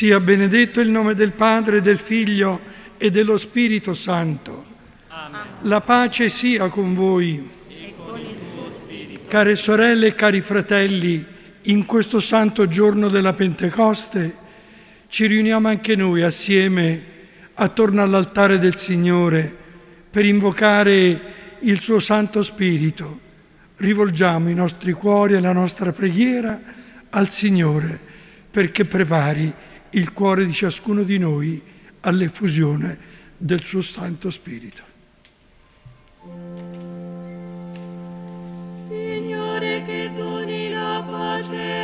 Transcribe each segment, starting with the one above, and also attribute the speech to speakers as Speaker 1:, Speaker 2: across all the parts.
Speaker 1: Sia benedetto il nome del Padre, del Figlio e dello Spirito Santo. Amen. La pace sia con voi.
Speaker 2: E con il tuo spirito.
Speaker 1: Care sorelle e cari fratelli, in questo santo giorno della Pentecoste ci riuniamo anche noi assieme attorno all'altare del Signore per invocare il suo Santo Spirito. Rivolgiamo i nostri cuori e la nostra preghiera al Signore perché prepari il cuore di ciascuno di noi all'effusione del suo Santo Spirito.
Speaker 3: Signore che doni la pace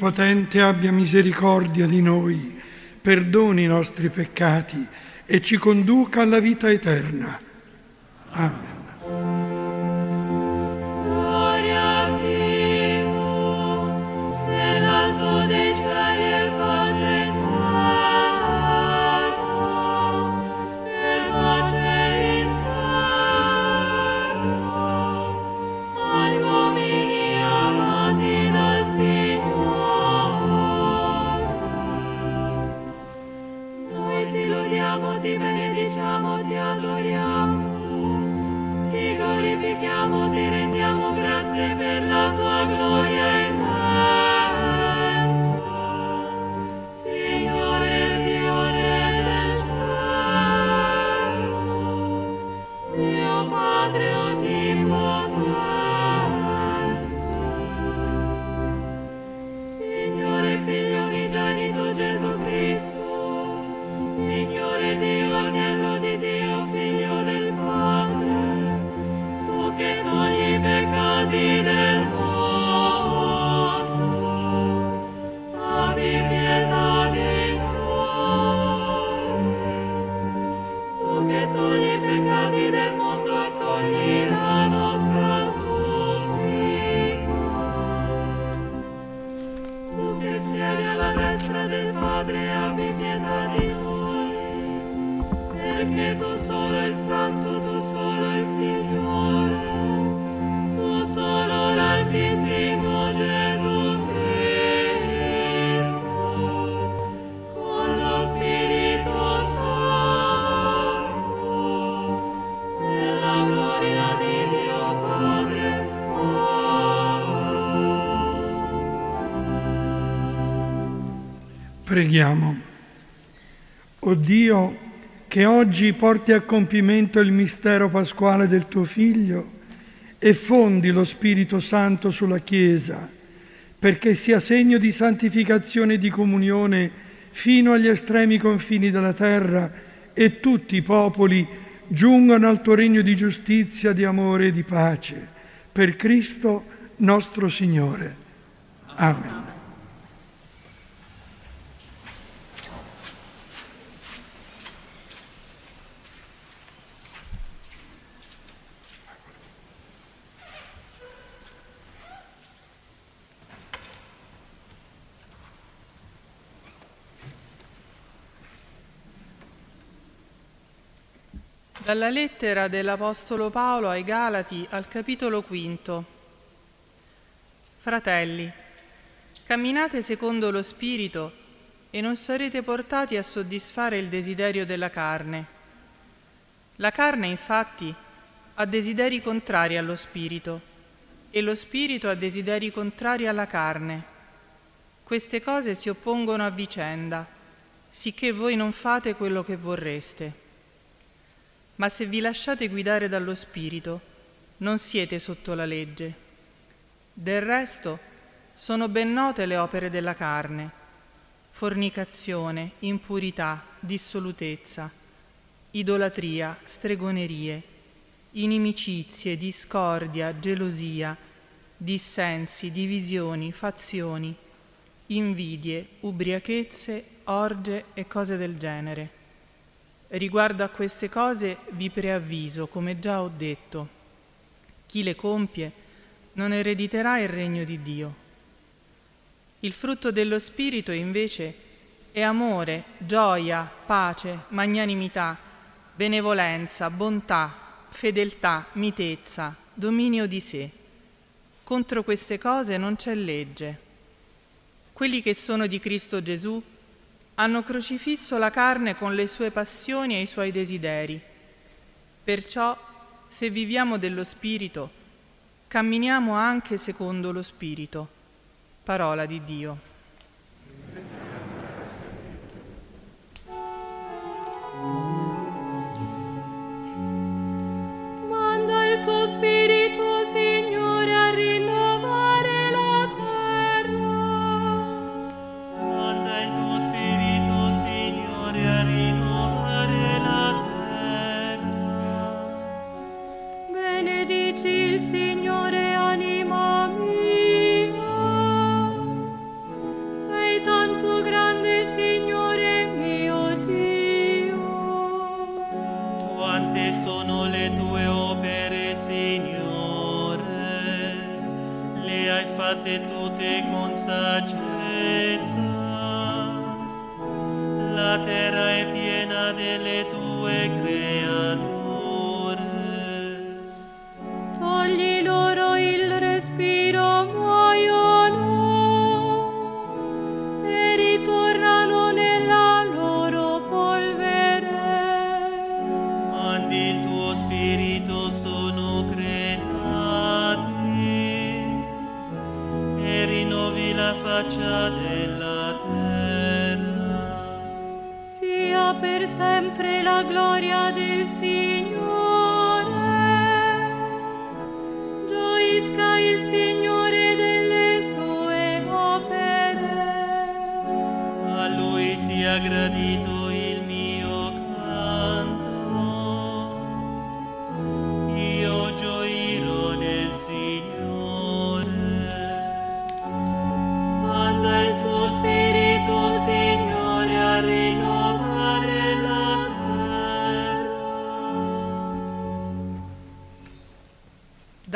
Speaker 1: Onnipotente abbia misericordia di noi, perdoni i nostri peccati e ci conduca alla vita eterna. Amen. Preghiamo. O Dio, che oggi porti a compimento il mistero pasquale del tuo Figlio e fondi lo Spirito Santo sulla Chiesa, perché sia segno di santificazione e di comunione fino agli estremi confini della terra e tutti i popoli giungano al tuo regno di giustizia, di amore e di pace. Per Cristo nostro Signore. Amen.
Speaker 4: Dalla lettera dell'Apostolo Paolo ai Galati al capitolo quinto. Fratelli, camminate secondo lo Spirito e non sarete portati a soddisfare il desiderio della carne. La carne, infatti, ha desideri contrari allo spirito e lo spirito ha desideri contrari alla carne. Queste cose si oppongono a vicenda, sicché voi non fate quello che vorreste. Ma se vi lasciate guidare dallo spirito, non siete sotto la legge. Del resto, sono ben note le opere della carne, fornicazione, impurità, dissolutezza, idolatria, stregonerie, inimicizie, discordia, gelosia, dissensi, divisioni, fazioni, invidie, ubriachezze, orge e cose del genere. Riguardo a queste cose vi preavviso, come già ho detto, chi le compie non erediterà il regno di Dio. Il frutto dello Spirito invece è amore, gioia, pace, magnanimità, benevolenza, bontà, fedeltà, mitezza, dominio di sé. Contro queste cose non c'è legge. Quelli che sono di Cristo Gesù hanno crocifisso la carne con le sue passioni e i suoi desideri. Perciò, se viviamo dello Spirito, camminiamo anche secondo lo Spirito. Parola di Dio.
Speaker 3: Manda il tuo spirito,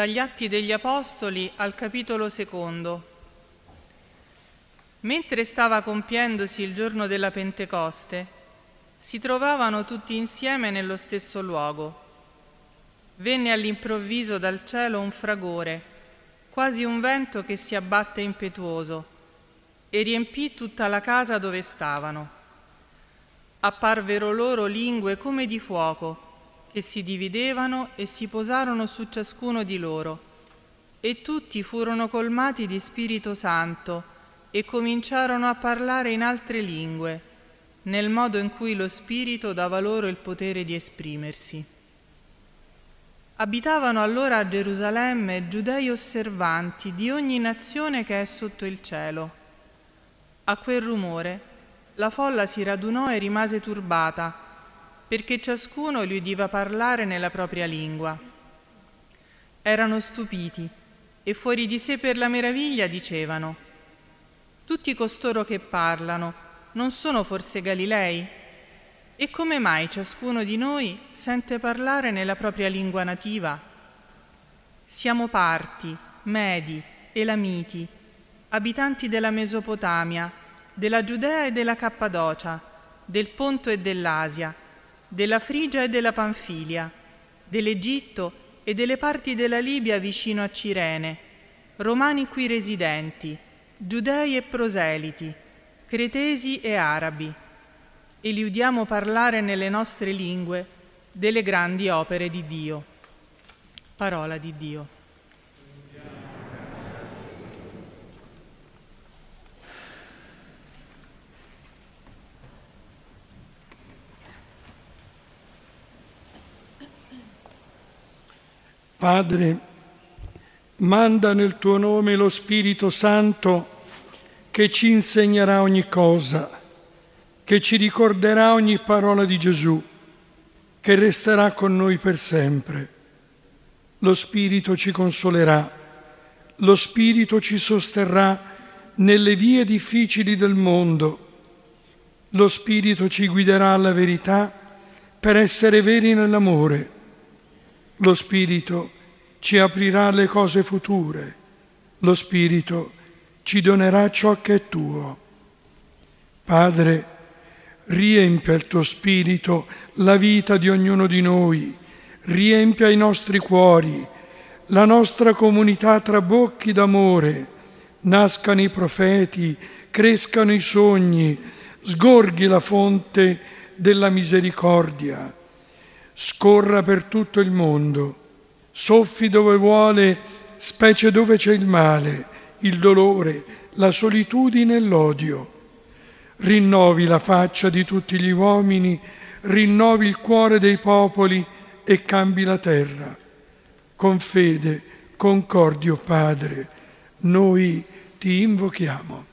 Speaker 4: Dagli Atti degli Apostoli al capitolo secondo. Mentre stava compiendosi il giorno della Pentecoste, si trovavano tutti insieme nello stesso luogo. Venne all'improvviso dal cielo un fragore, quasi un vento che si abbatte impetuoso, e riempì tutta la casa dove stavano. Apparvero loro lingue come di fuoco, che si dividevano e si posarono su ciascuno di loro, e tutti furono colmati di Spirito Santo e cominciarono a parlare in altre lingue, nel modo in cui lo Spirito dava loro il potere di esprimersi. Abitavano allora a Gerusalemme giudei osservanti di ogni nazione che è sotto il cielo. A quel rumore la folla si radunò e rimase turbata, perché ciascuno gli udiva parlare nella propria lingua. Erano stupiti e fuori di sé per la meraviglia dicevano, tutti costoro che parlano non sono forse Galilei? E come mai ciascuno di noi sente parlare nella propria lingua nativa? Siamo parti, medi, elamiti, abitanti della Mesopotamia, della Giudea e della Cappadocia, del Ponto e dell'Asia, della Frigia e della Panfilia, dell'Egitto e delle parti della Libia vicino a Cirene, romani qui residenti, giudei e proseliti, cretesi e arabi, e li udiamo parlare nelle nostre lingue delle grandi opere di Dio. Parola di Dio.
Speaker 1: Padre, manda nel tuo nome lo Spirito Santo che ci insegnerà ogni cosa, che ci ricorderà ogni parola di Gesù, che resterà con noi per sempre. Lo Spirito ci consolerà, lo Spirito ci sosterrà nelle vie difficili del mondo, lo Spirito ci guiderà alla verità per essere veri nell'amore lo Spirito ci aprirà le cose future, lo Spirito ci donerà ciò che è tuo. Padre, riempia il tuo Spirito la vita di ognuno di noi, riempia i nostri cuori, la nostra comunità tra bocchi d'amore, nascano i profeti, crescano i sogni, sgorghi la fonte della misericordia scorra per tutto il mondo, soffi dove vuole, specie dove c'è il male, il dolore, la solitudine e l'odio. Rinnovi la faccia di tutti gli uomini, rinnovi il cuore dei popoli e cambi la terra. Con fede, concordio Padre, noi ti invochiamo.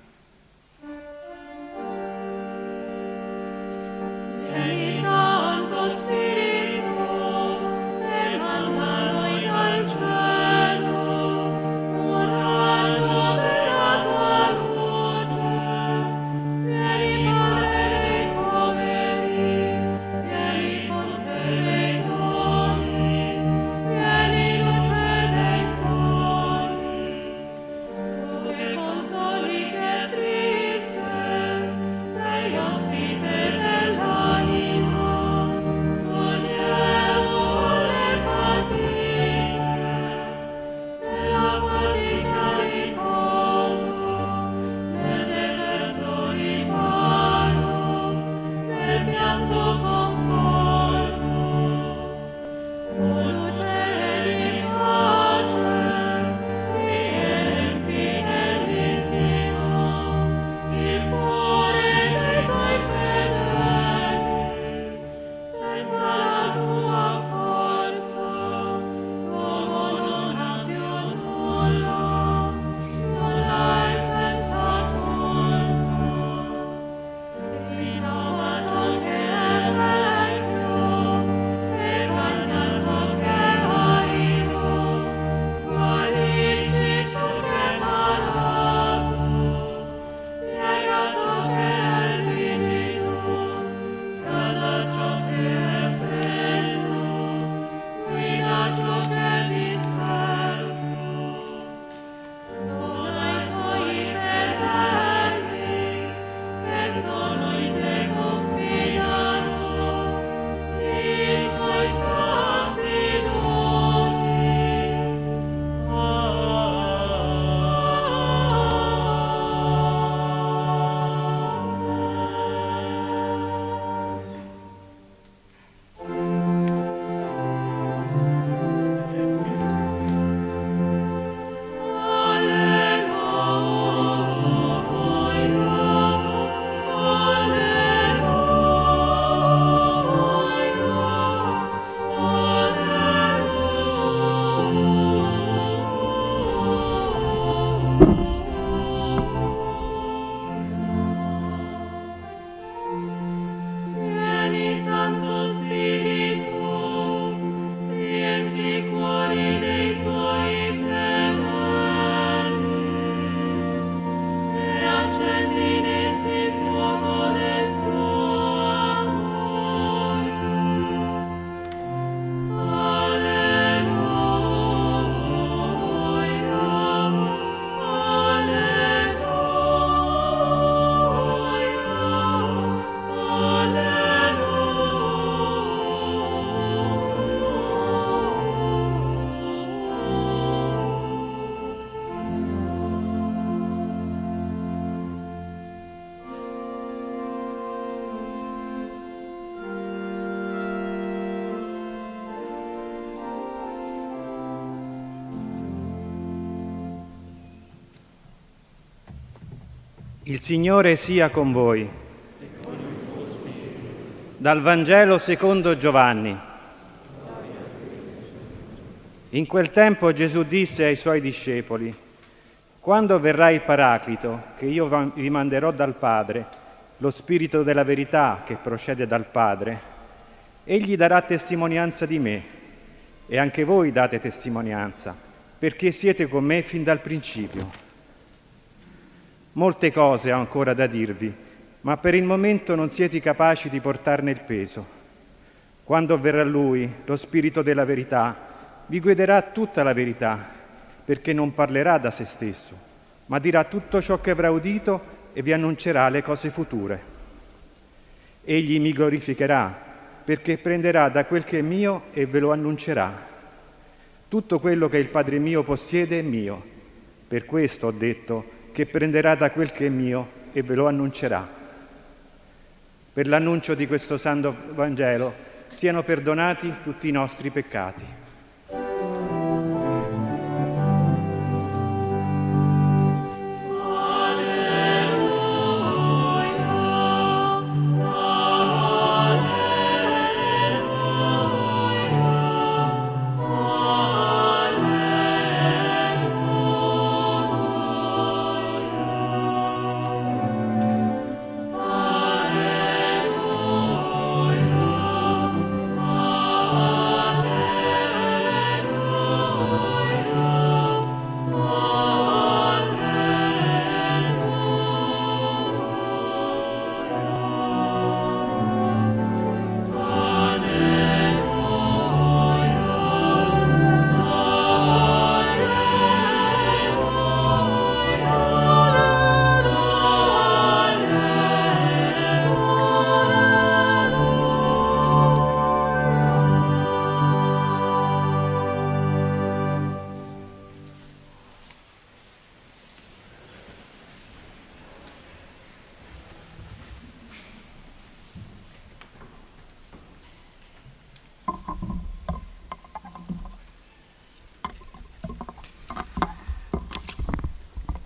Speaker 5: Il Signore sia con voi. Dal Vangelo secondo Giovanni. In quel tempo Gesù disse ai suoi discepoli, Quando verrà il Paraclito, che io vi manderò dal Padre, lo Spirito della verità che procede dal Padre, egli darà testimonianza di me, e anche voi date testimonianza, perché siete con me fin dal principio. Molte cose ho ancora da dirvi, ma per il momento non siete capaci di portarne il peso. Quando verrà Lui, lo Spirito della verità, vi guiderà tutta la verità, perché non parlerà da se stesso, ma dirà tutto ciò che avrà udito e vi annuncerà le cose future. Egli mi glorificherà, perché prenderà da quel che è mio e ve lo annuncerà. Tutto quello che il Padre mio possiede è mio. Per questo ho detto, che prenderà da quel che è mio e ve lo annuncerà. Per l'annuncio di questo santo Vangelo siano perdonati tutti i nostri peccati.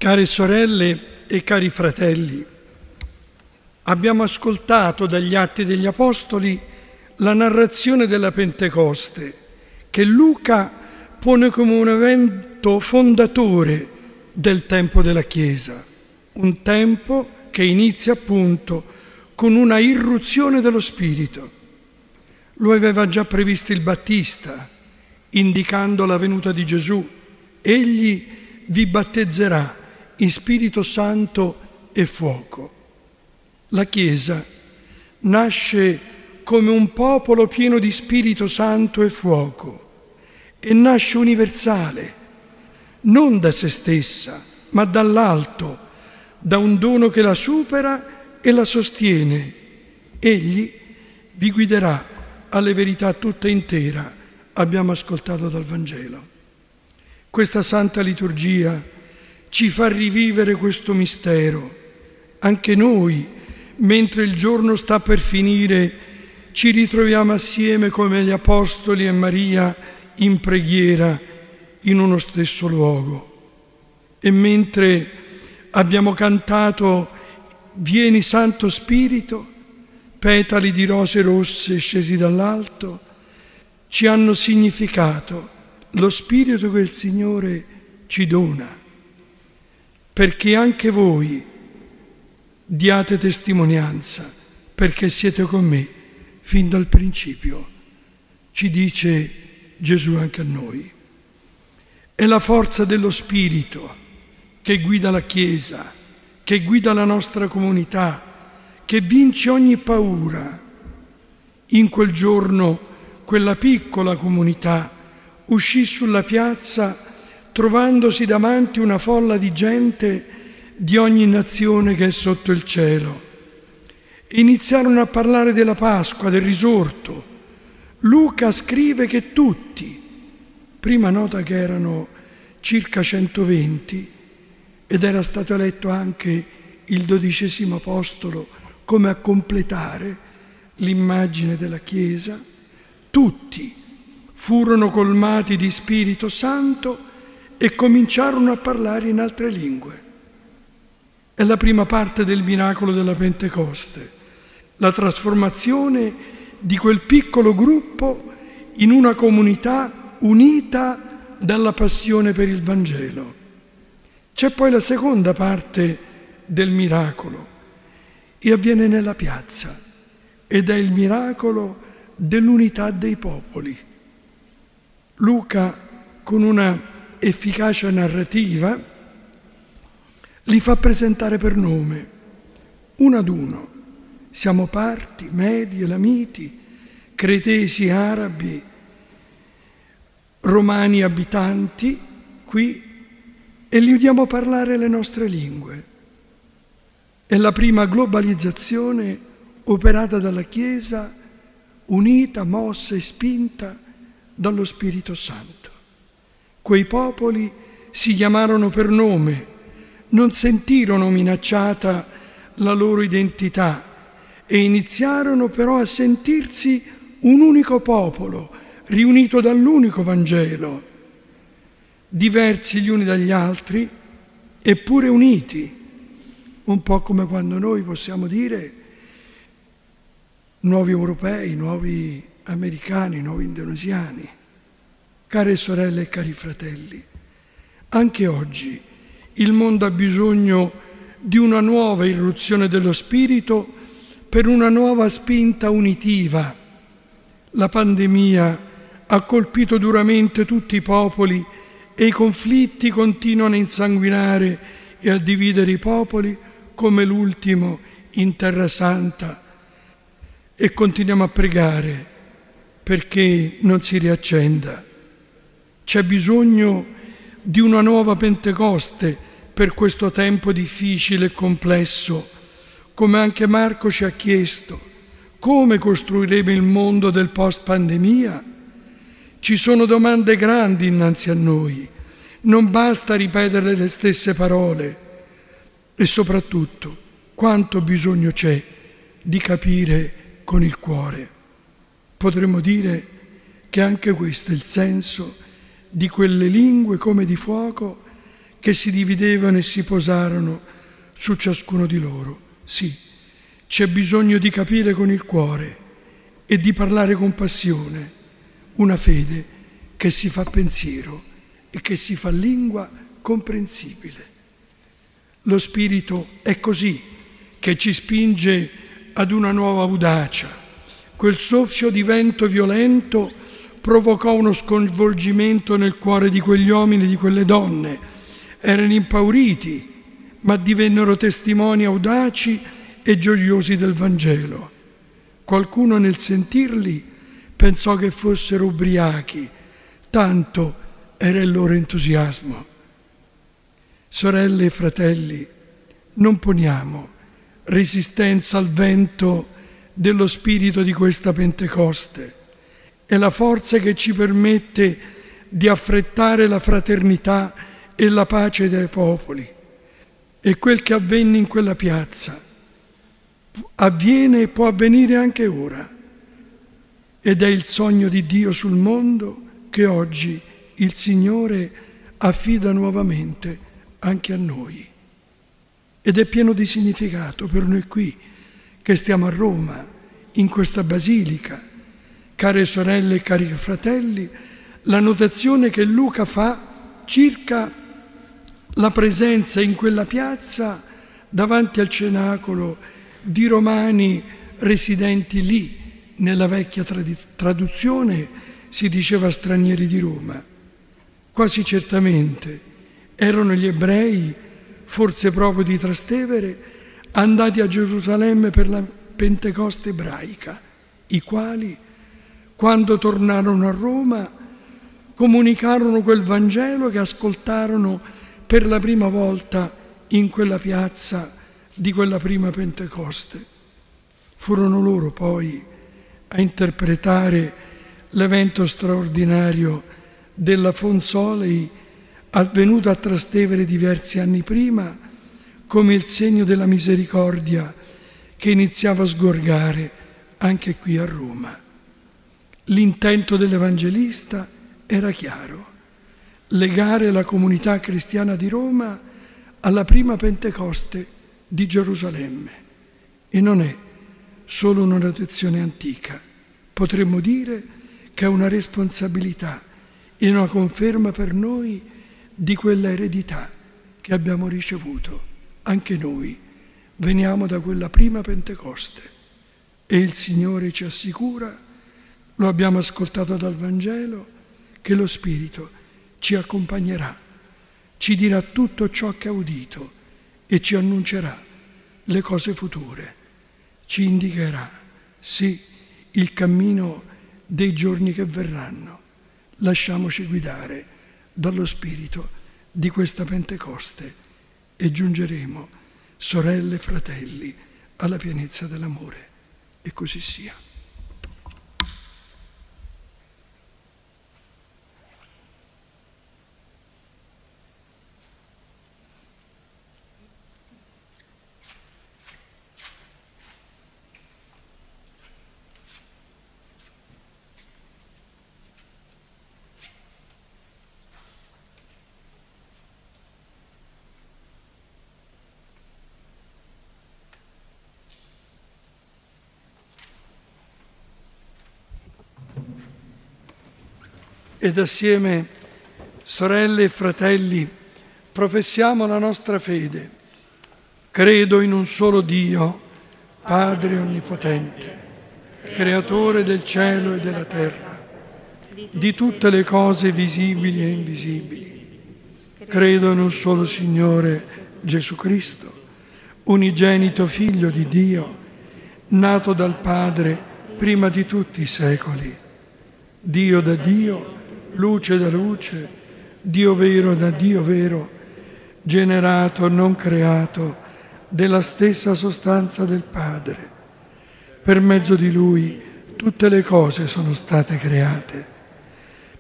Speaker 1: Care sorelle e cari fratelli, abbiamo ascoltato dagli Atti degli Apostoli la narrazione della Pentecoste che Luca pone come un evento fondatore del tempo della Chiesa, un tempo che inizia appunto con una irruzione dello Spirito. Lo aveva già previsto il Battista, indicando la venuta di Gesù. Egli vi battezzerà in Spirito Santo e fuoco. La Chiesa nasce come un popolo pieno di Spirito Santo e fuoco e nasce universale, non da se stessa, ma dall'alto, da un dono che la supera e la sostiene. Egli vi guiderà alle verità tutta intera, abbiamo ascoltato dal Vangelo. Questa santa liturgia ci fa rivivere questo mistero. Anche noi, mentre il giorno sta per finire, ci ritroviamo assieme come gli Apostoli e Maria in preghiera in uno stesso luogo. E mentre abbiamo cantato Vieni Santo Spirito, petali di rose rosse scesi dall'alto, ci hanno significato lo Spirito che il Signore ci dona perché anche voi diate testimonianza, perché siete con me fin dal principio, ci dice Gesù anche a noi. È la forza dello Spirito che guida la Chiesa, che guida la nostra comunità, che vince ogni paura. In quel giorno quella piccola comunità uscì sulla piazza trovandosi davanti una folla di gente di ogni nazione che è sotto il cielo. Iniziarono a parlare della Pasqua, del risorto. Luca scrive che tutti, prima nota che erano circa 120 ed era stato eletto anche il dodicesimo apostolo come a completare l'immagine della Chiesa, tutti furono colmati di Spirito Santo e cominciarono a parlare in altre lingue. È la prima parte del miracolo della Pentecoste, la trasformazione di quel piccolo gruppo in una comunità unita dalla passione per il Vangelo. C'è poi la seconda parte del miracolo e avviene nella piazza ed è il miracolo dell'unità dei popoli. Luca, con una efficacia narrativa, li fa presentare per nome, uno ad uno. Siamo parti, medi, elamiti, cretesi, arabi, romani abitanti qui e li udiamo parlare le nostre lingue. È la prima globalizzazione operata dalla Chiesa, unita, mossa e spinta dallo Spirito Santo. Quei popoli si chiamarono per nome, non sentirono minacciata la loro identità e iniziarono però a sentirsi un unico popolo, riunito dall'unico Vangelo, diversi gli uni dagli altri, eppure uniti, un po' come quando noi possiamo dire nuovi europei, nuovi americani, nuovi indonesiani. Care sorelle e cari fratelli, anche oggi il mondo ha bisogno di una nuova irruzione dello Spirito per una nuova spinta unitiva. La pandemia ha colpito duramente tutti i popoli e i conflitti continuano a insanguinare e a dividere i popoli come l'ultimo in Terra Santa. E continuiamo a pregare perché non si riaccenda. C'è bisogno di di una nuova Pentecoste per questo tempo difficile e complesso, come anche Marco ci ha chiesto. Come costruiremo il mondo del post pandemia? Ci sono domande grandi innanzi a noi. Non basta ripetere le stesse parole e soprattutto quanto bisogno c'è di capire con il cuore. Potremmo dire che anche questo è il senso di quelle lingue come di fuoco che si dividevano e si posarono su ciascuno di loro. Sì, c'è bisogno di capire con il cuore e di parlare con passione, una fede che si fa pensiero e che si fa lingua comprensibile. Lo Spirito è così che ci spinge ad una nuova audacia, quel soffio di vento violento provocò uno sconvolgimento nel cuore di quegli uomini e di quelle donne. Erano impauriti, ma divennero testimoni audaci e gioiosi del Vangelo. Qualcuno nel sentirli pensò che fossero ubriachi, tanto era il loro entusiasmo. Sorelle e fratelli, non poniamo resistenza al vento dello spirito di questa Pentecoste è la forza che ci permette di affrettare la fraternità e la pace dei popoli. E quel che avvenne in quella piazza avviene e può avvenire anche ora. Ed è il sogno di Dio sul mondo che oggi il Signore affida nuovamente anche a noi. Ed è pieno di significato per noi qui che stiamo a Roma, in questa basilica care sorelle e cari fratelli, la notazione che Luca fa circa la presenza in quella piazza davanti al cenacolo di romani residenti lì. Nella vecchia traduzione si diceva stranieri di Roma. Quasi certamente erano gli ebrei, forse proprio di Trastevere, andati a Gerusalemme per la Pentecoste ebraica, i quali quando tornarono a Roma, comunicarono quel Vangelo che ascoltarono per la prima volta in quella piazza di quella prima Pentecoste. Furono loro poi a interpretare l'evento straordinario della Fonsolei avvenuto a Trastevere diversi anni prima come il segno della misericordia che iniziava a sgorgare anche qui a Roma. L'intento dell'Evangelista era chiaro, legare la comunità cristiana di Roma alla prima Pentecoste di Gerusalemme e non è solo una tradizione antica, potremmo dire che è una responsabilità e una conferma per noi di quella eredità che abbiamo ricevuto. Anche noi veniamo da quella prima Pentecoste e il Signore ci assicura, lo abbiamo ascoltato dal Vangelo, che lo Spirito ci accompagnerà, ci dirà tutto ciò che ha udito e ci annuncerà le cose future, ci indicherà, sì, il cammino dei giorni che verranno. Lasciamoci guidare dallo Spirito di questa Pentecoste e giungeremo, sorelle e fratelli, alla pienezza dell'amore. E così sia. Ed assieme, sorelle e fratelli, professiamo la nostra fede. Credo in un solo Dio, Padre Onnipotente, Creatore del cielo e della terra, di tutte le cose visibili e invisibili. Credo in un solo Signore Gesù Cristo, unigenito Figlio di Dio, nato dal Padre prima di tutti i secoli, Dio da Dio, luce da luce, Dio vero da Dio vero, generato, non creato, della stessa sostanza del Padre. Per mezzo di Lui tutte le cose sono state create.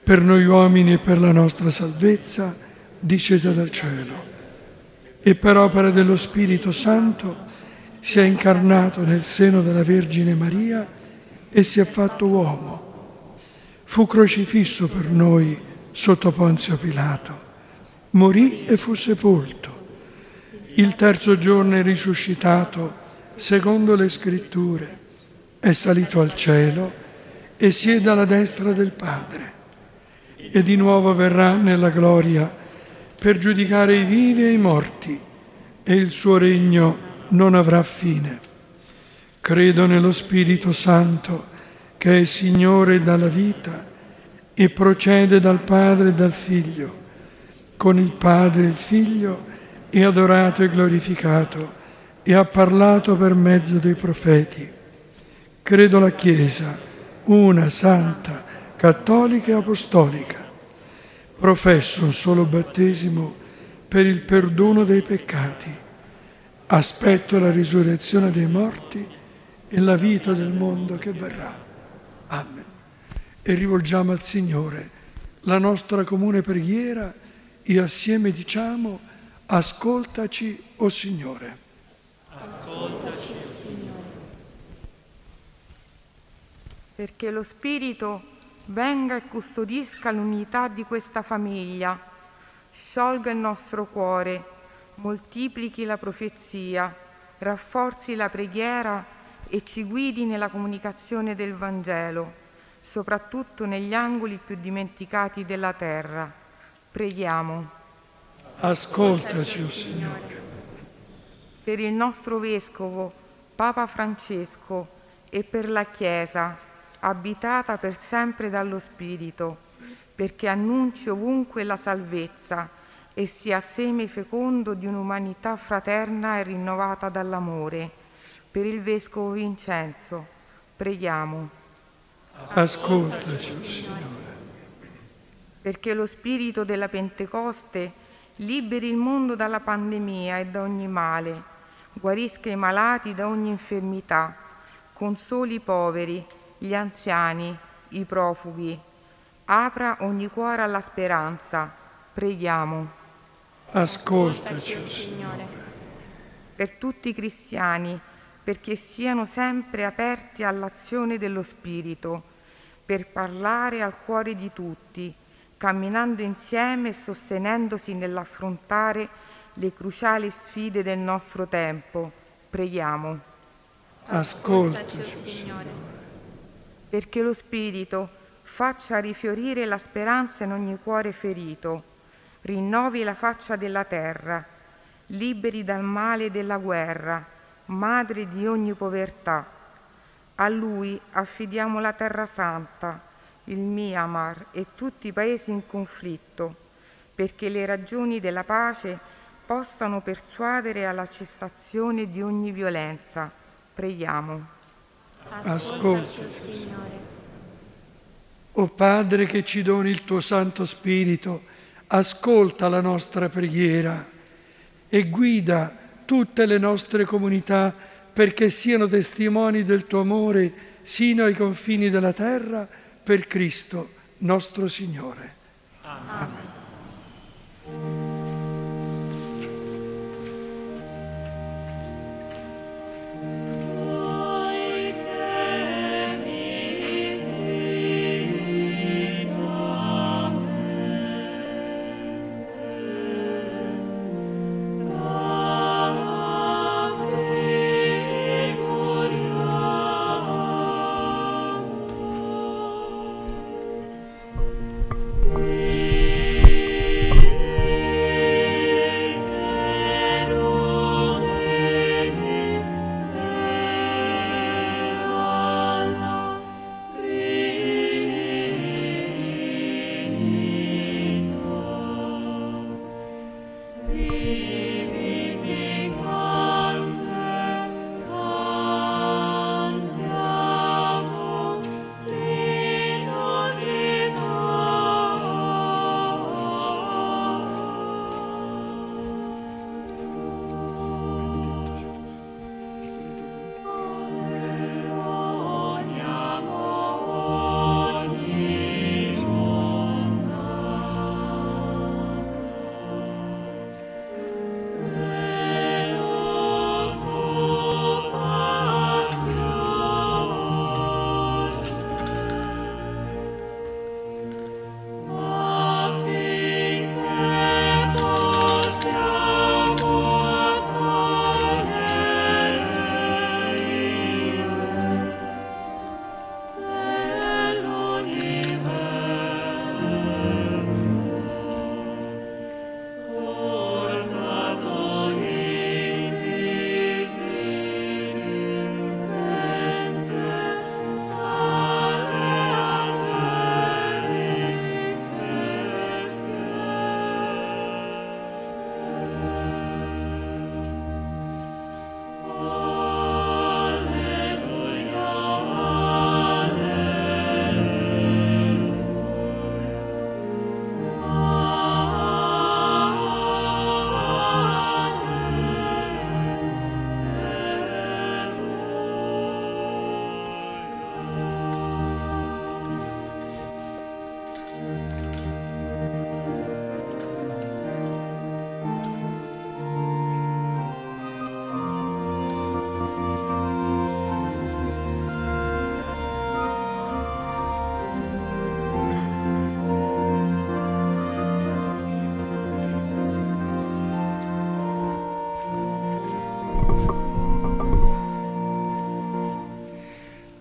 Speaker 1: Per noi uomini e per la nostra salvezza discesa dal cielo. E per opera dello Spirito Santo si è incarnato nel seno della Vergine Maria e si è fatto uomo fu crocifisso per noi sotto Ponzio Pilato, morì e fu sepolto. Il terzo giorno è risuscitato, secondo le scritture, è salito al cielo e siede alla destra del Padre e di nuovo verrà nella gloria per giudicare i vivi e i morti e il suo regno non avrà fine. Credo nello Spirito Santo, che è Signore dalla vita e procede dal Padre e dal Figlio. Con il Padre e il Figlio è adorato e glorificato e ha parlato per mezzo dei profeti. Credo la Chiesa, una, santa, cattolica e apostolica. Professo un solo battesimo per il perdono dei peccati. Aspetto la risurrezione dei morti e la vita del mondo che verrà. Amen. E rivolgiamo al Signore la nostra comune preghiera e assieme diciamo ascoltaci, o oh Signore.
Speaker 3: Ascoltaci, o oh Signore.
Speaker 6: Perché lo Spirito venga e custodisca l'unità di questa famiglia, sciolga il nostro cuore, moltiplichi la profezia, rafforzi la preghiera e ci guidi nella comunicazione del Vangelo, soprattutto negli angoli più dimenticati della terra. Preghiamo.
Speaker 1: Ascoltaci, o oh Signore.
Speaker 6: Per il nostro Vescovo, Papa Francesco, e per la Chiesa, abitata per sempre dallo Spirito, perché annunci ovunque la salvezza e sia seme fecondo di un'umanità fraterna e rinnovata dall'amore per il Vescovo Vincenzo. Preghiamo.
Speaker 1: Ascoltaci, Signore.
Speaker 6: Perché lo Spirito della Pentecoste liberi il mondo dalla pandemia e da ogni male, guarisca i malati da ogni infermità, consoli i poveri, gli anziani, i profughi, apra ogni cuore alla speranza. Preghiamo.
Speaker 1: Ascoltaci, Signore.
Speaker 6: Per tutti i cristiani, perché siano sempre aperti all'azione dello Spirito, per parlare al cuore di tutti, camminando insieme e sostenendosi nell'affrontare le cruciali sfide del nostro tempo. Preghiamo.
Speaker 1: Ascoltaci,
Speaker 3: Signore.
Speaker 6: Perché lo Spirito faccia rifiorire la speranza in ogni cuore ferito, rinnovi la faccia della terra, liberi dal male della guerra, madre di ogni povertà. A Lui affidiamo la Terra Santa, il Myanmar e tutti i paesi in conflitto, perché le ragioni della pace possano persuadere alla cessazione di ogni violenza. Preghiamo.
Speaker 1: ascoltaci.
Speaker 3: Signore.
Speaker 1: O Padre che ci doni il tuo Santo Spirito, ascolta la nostra preghiera e guida tutte le nostre comunità perché siano testimoni del tuo amore sino ai confini della terra per Cristo nostro Signore.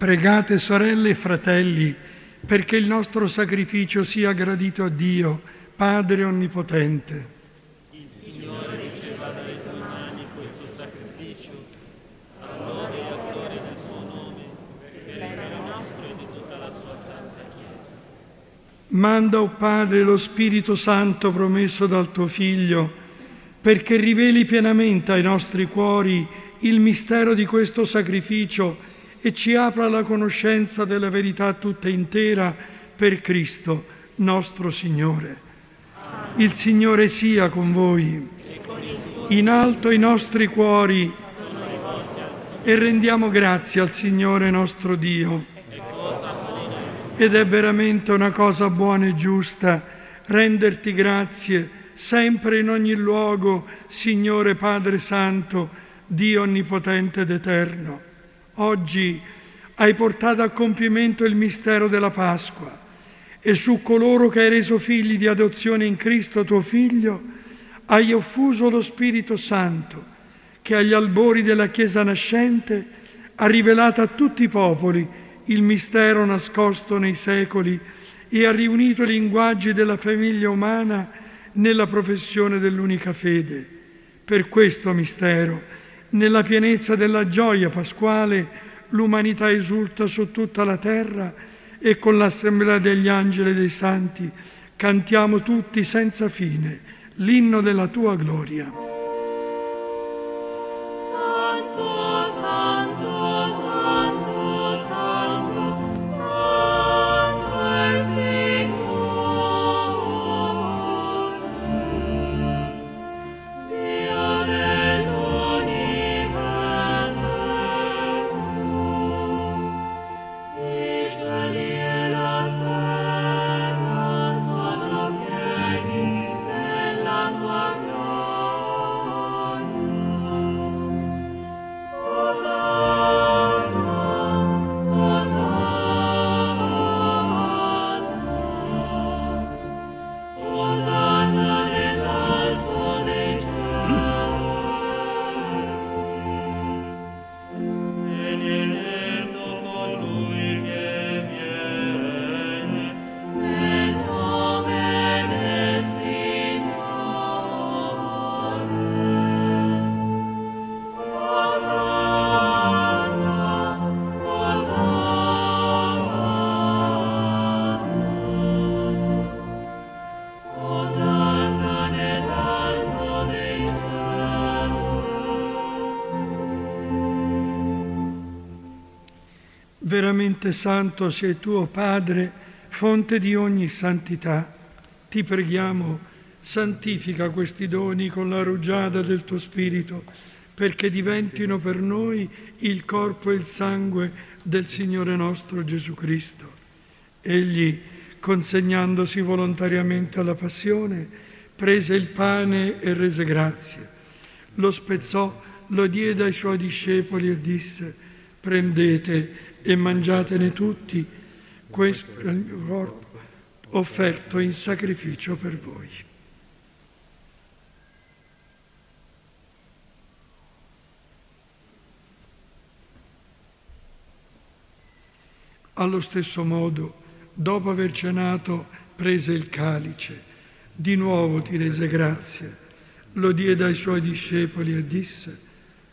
Speaker 1: Pregate sorelle e fratelli perché il nostro sacrificio sia gradito a Dio, Padre Onnipotente. Manda, o Padre, lo Spirito Santo promesso dal tuo Figlio, perché riveli pienamente ai nostri cuori il mistero di questo sacrificio e ci apra la conoscenza della verità tutta intera per Cristo, nostro Signore. Il Signore sia con voi. In alto i nostri cuori e rendiamo grazie al Signore nostro Dio. Ed è veramente una cosa buona e giusta renderti grazie sempre in ogni luogo, Signore Padre Santo, Dio Onnipotente ed Eterno. Oggi hai portato a compimento il mistero della Pasqua e su coloro che hai reso figli di adozione in Cristo tuo Figlio hai offuso lo Spirito Santo, che agli albori della Chiesa nascente ha rivelato a tutti i popoli il mistero nascosto nei secoli e ha riunito i linguaggi della famiglia umana nella professione dell'unica fede. Per questo mistero, nella pienezza della gioia pasquale, l'umanità esulta su tutta la terra e con l'assemblea degli angeli e dei santi cantiamo tutti senza fine l'inno della tua gloria. Veramente santo sei tu, Padre, fonte di ogni santità. Ti preghiamo, santifica questi doni con la rugiada del tuo Spirito, perché diventino per noi il corpo e il sangue del Signore nostro Gesù Cristo. Egli, consegnandosi volontariamente alla passione, prese il pane e rese grazie. Lo spezzò, lo diede ai suoi discepoli e disse, prendete e mangiatene tutti, questo è il mio corpo offerto in sacrificio per voi. Allo stesso modo, dopo aver cenato, prese il calice, di nuovo ti rese grazie, lo diede ai suoi discepoli e disse,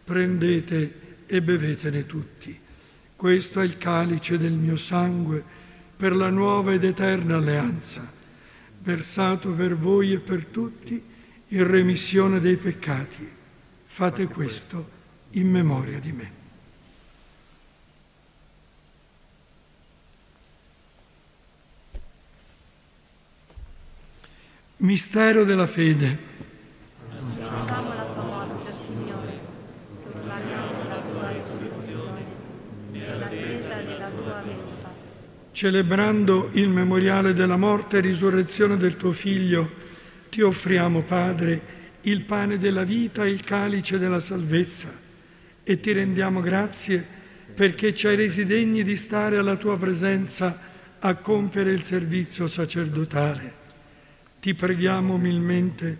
Speaker 1: prendete e bevetene tutti. Questo è il calice del mio sangue per la nuova ed eterna alleanza, versato per voi e per tutti in remissione dei peccati. Fate questo in memoria di me. Mistero della fede.
Speaker 7: Annunciamo la tua morte, Signore, proclamiamo la tua risurrezione nell'attesa della tua venuta.
Speaker 1: Celebrando il memoriale della morte e risurrezione del tuo Figlio, ti offriamo, Padre, il pane della vita e il calice della salvezza e ti rendiamo grazie perché ci hai resi degni di stare alla tua presenza a compiere il servizio sacerdotale. Ti preghiamo umilmente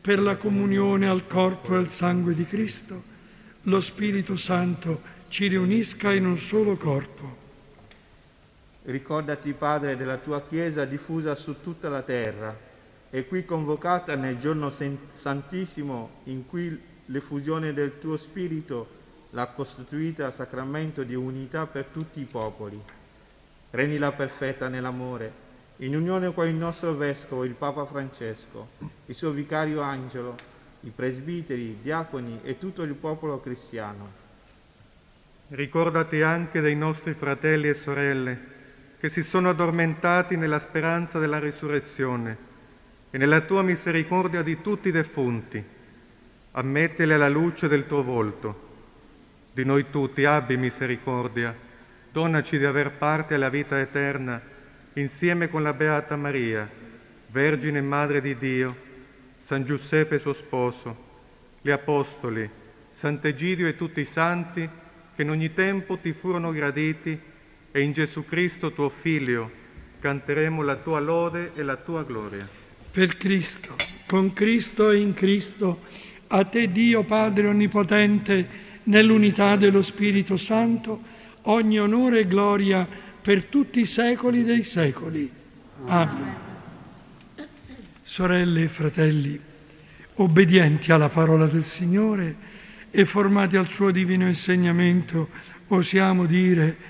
Speaker 1: per la comunione al corpo e al sangue di Cristo, lo Spirito Santo ci riunisca in un solo corpo.
Speaker 8: Ricordati, Padre, della tua Chiesa diffusa su tutta la terra e qui convocata nel giorno santissimo in cui l'effusione del tuo Spirito l'ha costituita sacramento di unità per tutti i popoli. Rendila perfetta nell'amore, in unione con il nostro Vescovo, il Papa Francesco, il suo vicario Angelo, i presbiteri, i diaconi e tutto il popolo cristiano.
Speaker 9: Ricordati anche dei nostri fratelli e sorelle che si sono addormentati nella speranza della risurrezione e nella tua misericordia di tutti i defunti. Ammettili alla luce del tuo volto. Di noi tutti abbi misericordia. Donaci di aver parte alla vita eterna insieme con la Beata Maria, Vergine e Madre di Dio, San Giuseppe suo sposo, gli Apostoli, Sant'Egidio e tutti i santi che in ogni tempo ti furono graditi e in Gesù Cristo tuo Figlio canteremo la tua lode e la tua gloria.
Speaker 1: Per Cristo, con Cristo e in Cristo, a te Dio Padre Onnipotente, nell'unità dello Spirito Santo, ogni onore e gloria per tutti i secoli dei secoli. Amen. Sorelle e fratelli, obbedienti alla parola del Signore e formati al suo divino insegnamento, osiamo dire,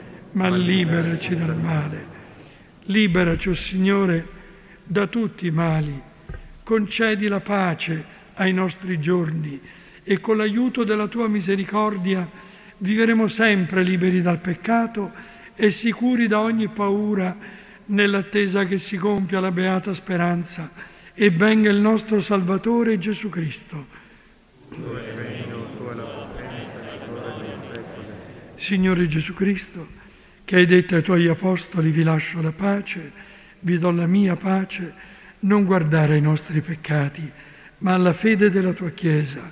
Speaker 1: ma liberaci dal male. Liberaci, o oh Signore, da tutti i mali. Concedi la pace ai nostri giorni e con l'aiuto della tua misericordia vivremo sempre liberi dal peccato e sicuri da ogni paura nell'attesa che si compia la beata speranza e venga il nostro Salvatore Gesù Cristo. Signore Gesù Cristo, che hai detto ai tuoi apostoli vi lascio la pace, vi do la mia pace, non guardare ai nostri peccati, ma alla fede della tua Chiesa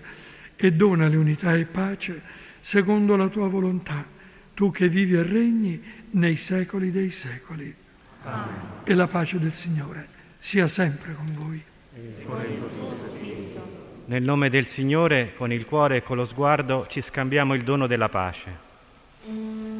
Speaker 1: e donale unità e pace secondo la tua volontà, tu che vivi e regni nei secoli dei secoli. Amen. E la pace del Signore sia sempre con voi.
Speaker 5: Nel nome del Signore, con il cuore e con lo sguardo, ci scambiamo il dono della pace.
Speaker 3: Pace,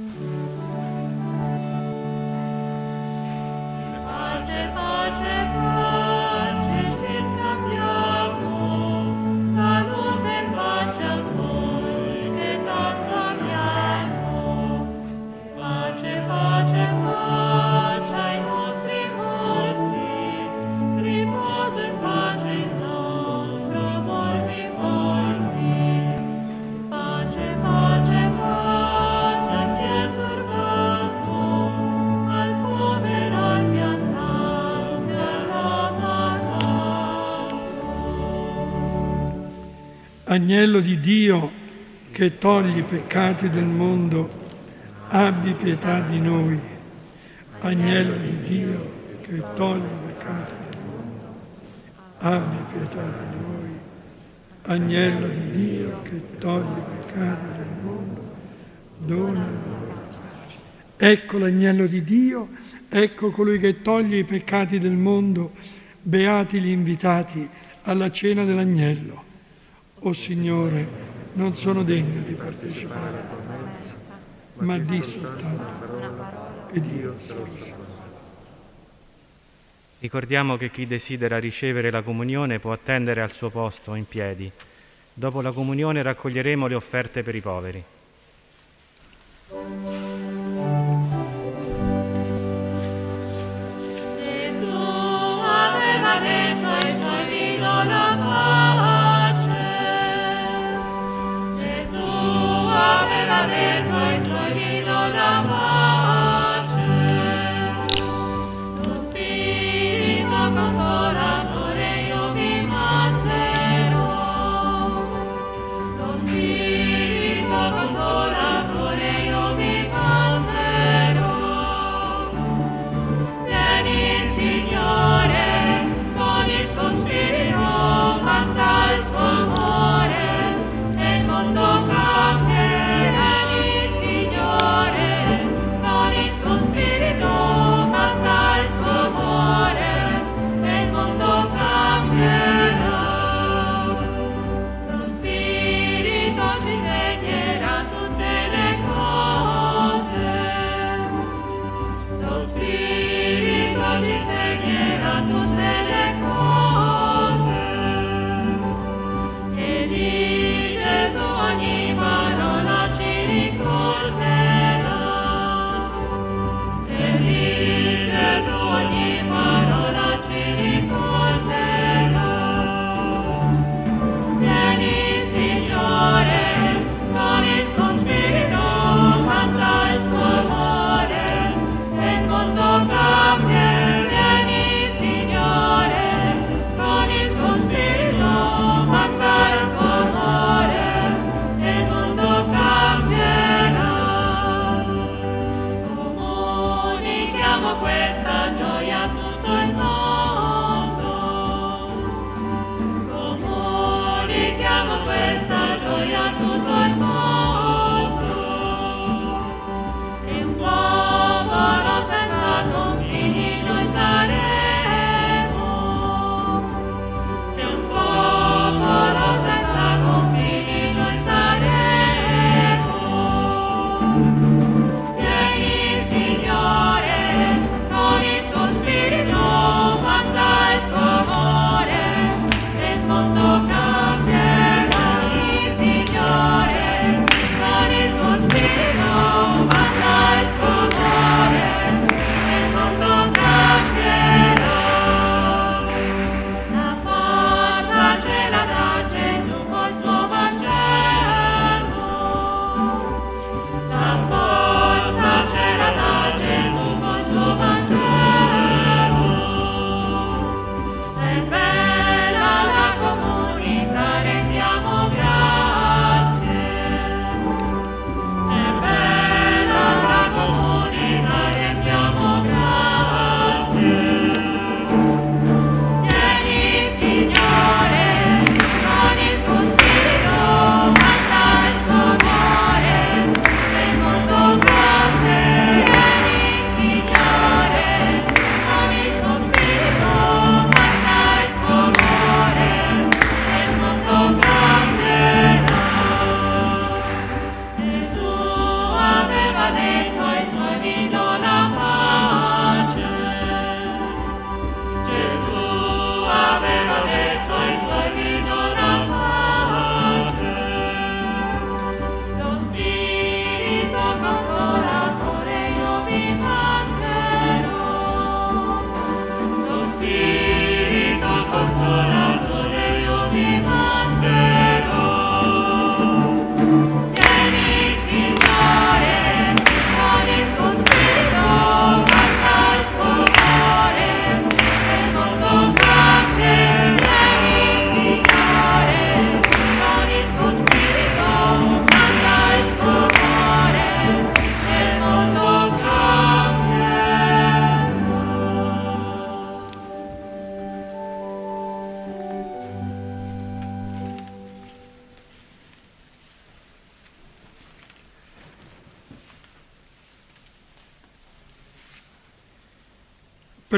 Speaker 1: Agnello di Dio che togli i peccati del mondo, abbi pietà di noi. Agnello di Dio che togli i peccati del mondo, abbi pietà di noi. Agnello di Dio che togli i peccati del mondo, dona noi la pace. Ecco l'agnello di Dio, ecco colui che toglie i peccati del mondo, beati gli invitati alla cena dell'agnello. O Signore, non sono degno di partecipare alla tua mezza, ma di soltanto ed io sarò
Speaker 5: Ricordiamo che chi desidera ricevere la comunione può attendere al suo posto in piedi. Dopo la comunione raccoglieremo le offerte per i poveri.
Speaker 3: Gesù aveva detto ai suoi la pace. Aveva detto ai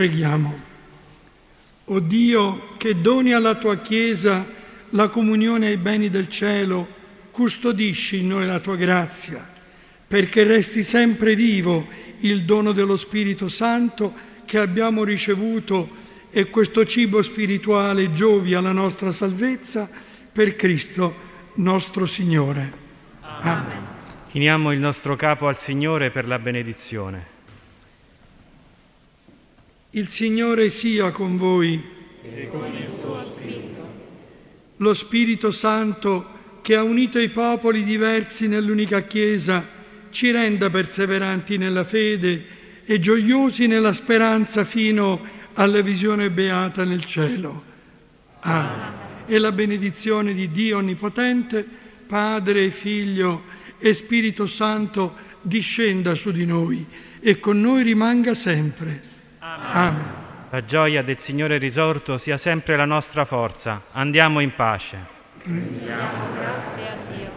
Speaker 1: Preghiamo. O Dio, che doni alla tua Chiesa la comunione ai beni del cielo, custodisci in noi la tua grazia, perché resti sempre vivo il dono dello Spirito Santo che abbiamo ricevuto e questo cibo spirituale giovi alla nostra salvezza per Cristo nostro Signore. Amen.
Speaker 5: Chiniamo il nostro capo al Signore per la benedizione.
Speaker 1: Il Signore sia con voi. Lo Spirito Santo che ha unito i popoli diversi nell'unica Chiesa ci renda perseveranti nella fede e gioiosi nella speranza fino alla visione beata nel cielo. Amen. E la benedizione di Dio Onnipotente, Padre, Figlio e Spirito Santo discenda su di noi e con noi rimanga sempre. Amen.
Speaker 5: La gioia del Signore risorto sia sempre la nostra forza. Andiamo in pace.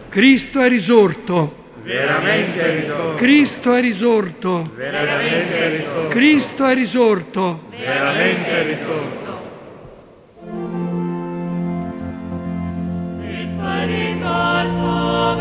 Speaker 1: Cristo è risorto.
Speaker 8: Veramente risorto,
Speaker 1: Cristo è risorto.
Speaker 8: veramente risorto,
Speaker 1: Cristo è risorto.
Speaker 8: veramente risorto.
Speaker 3: Cristo è risorto,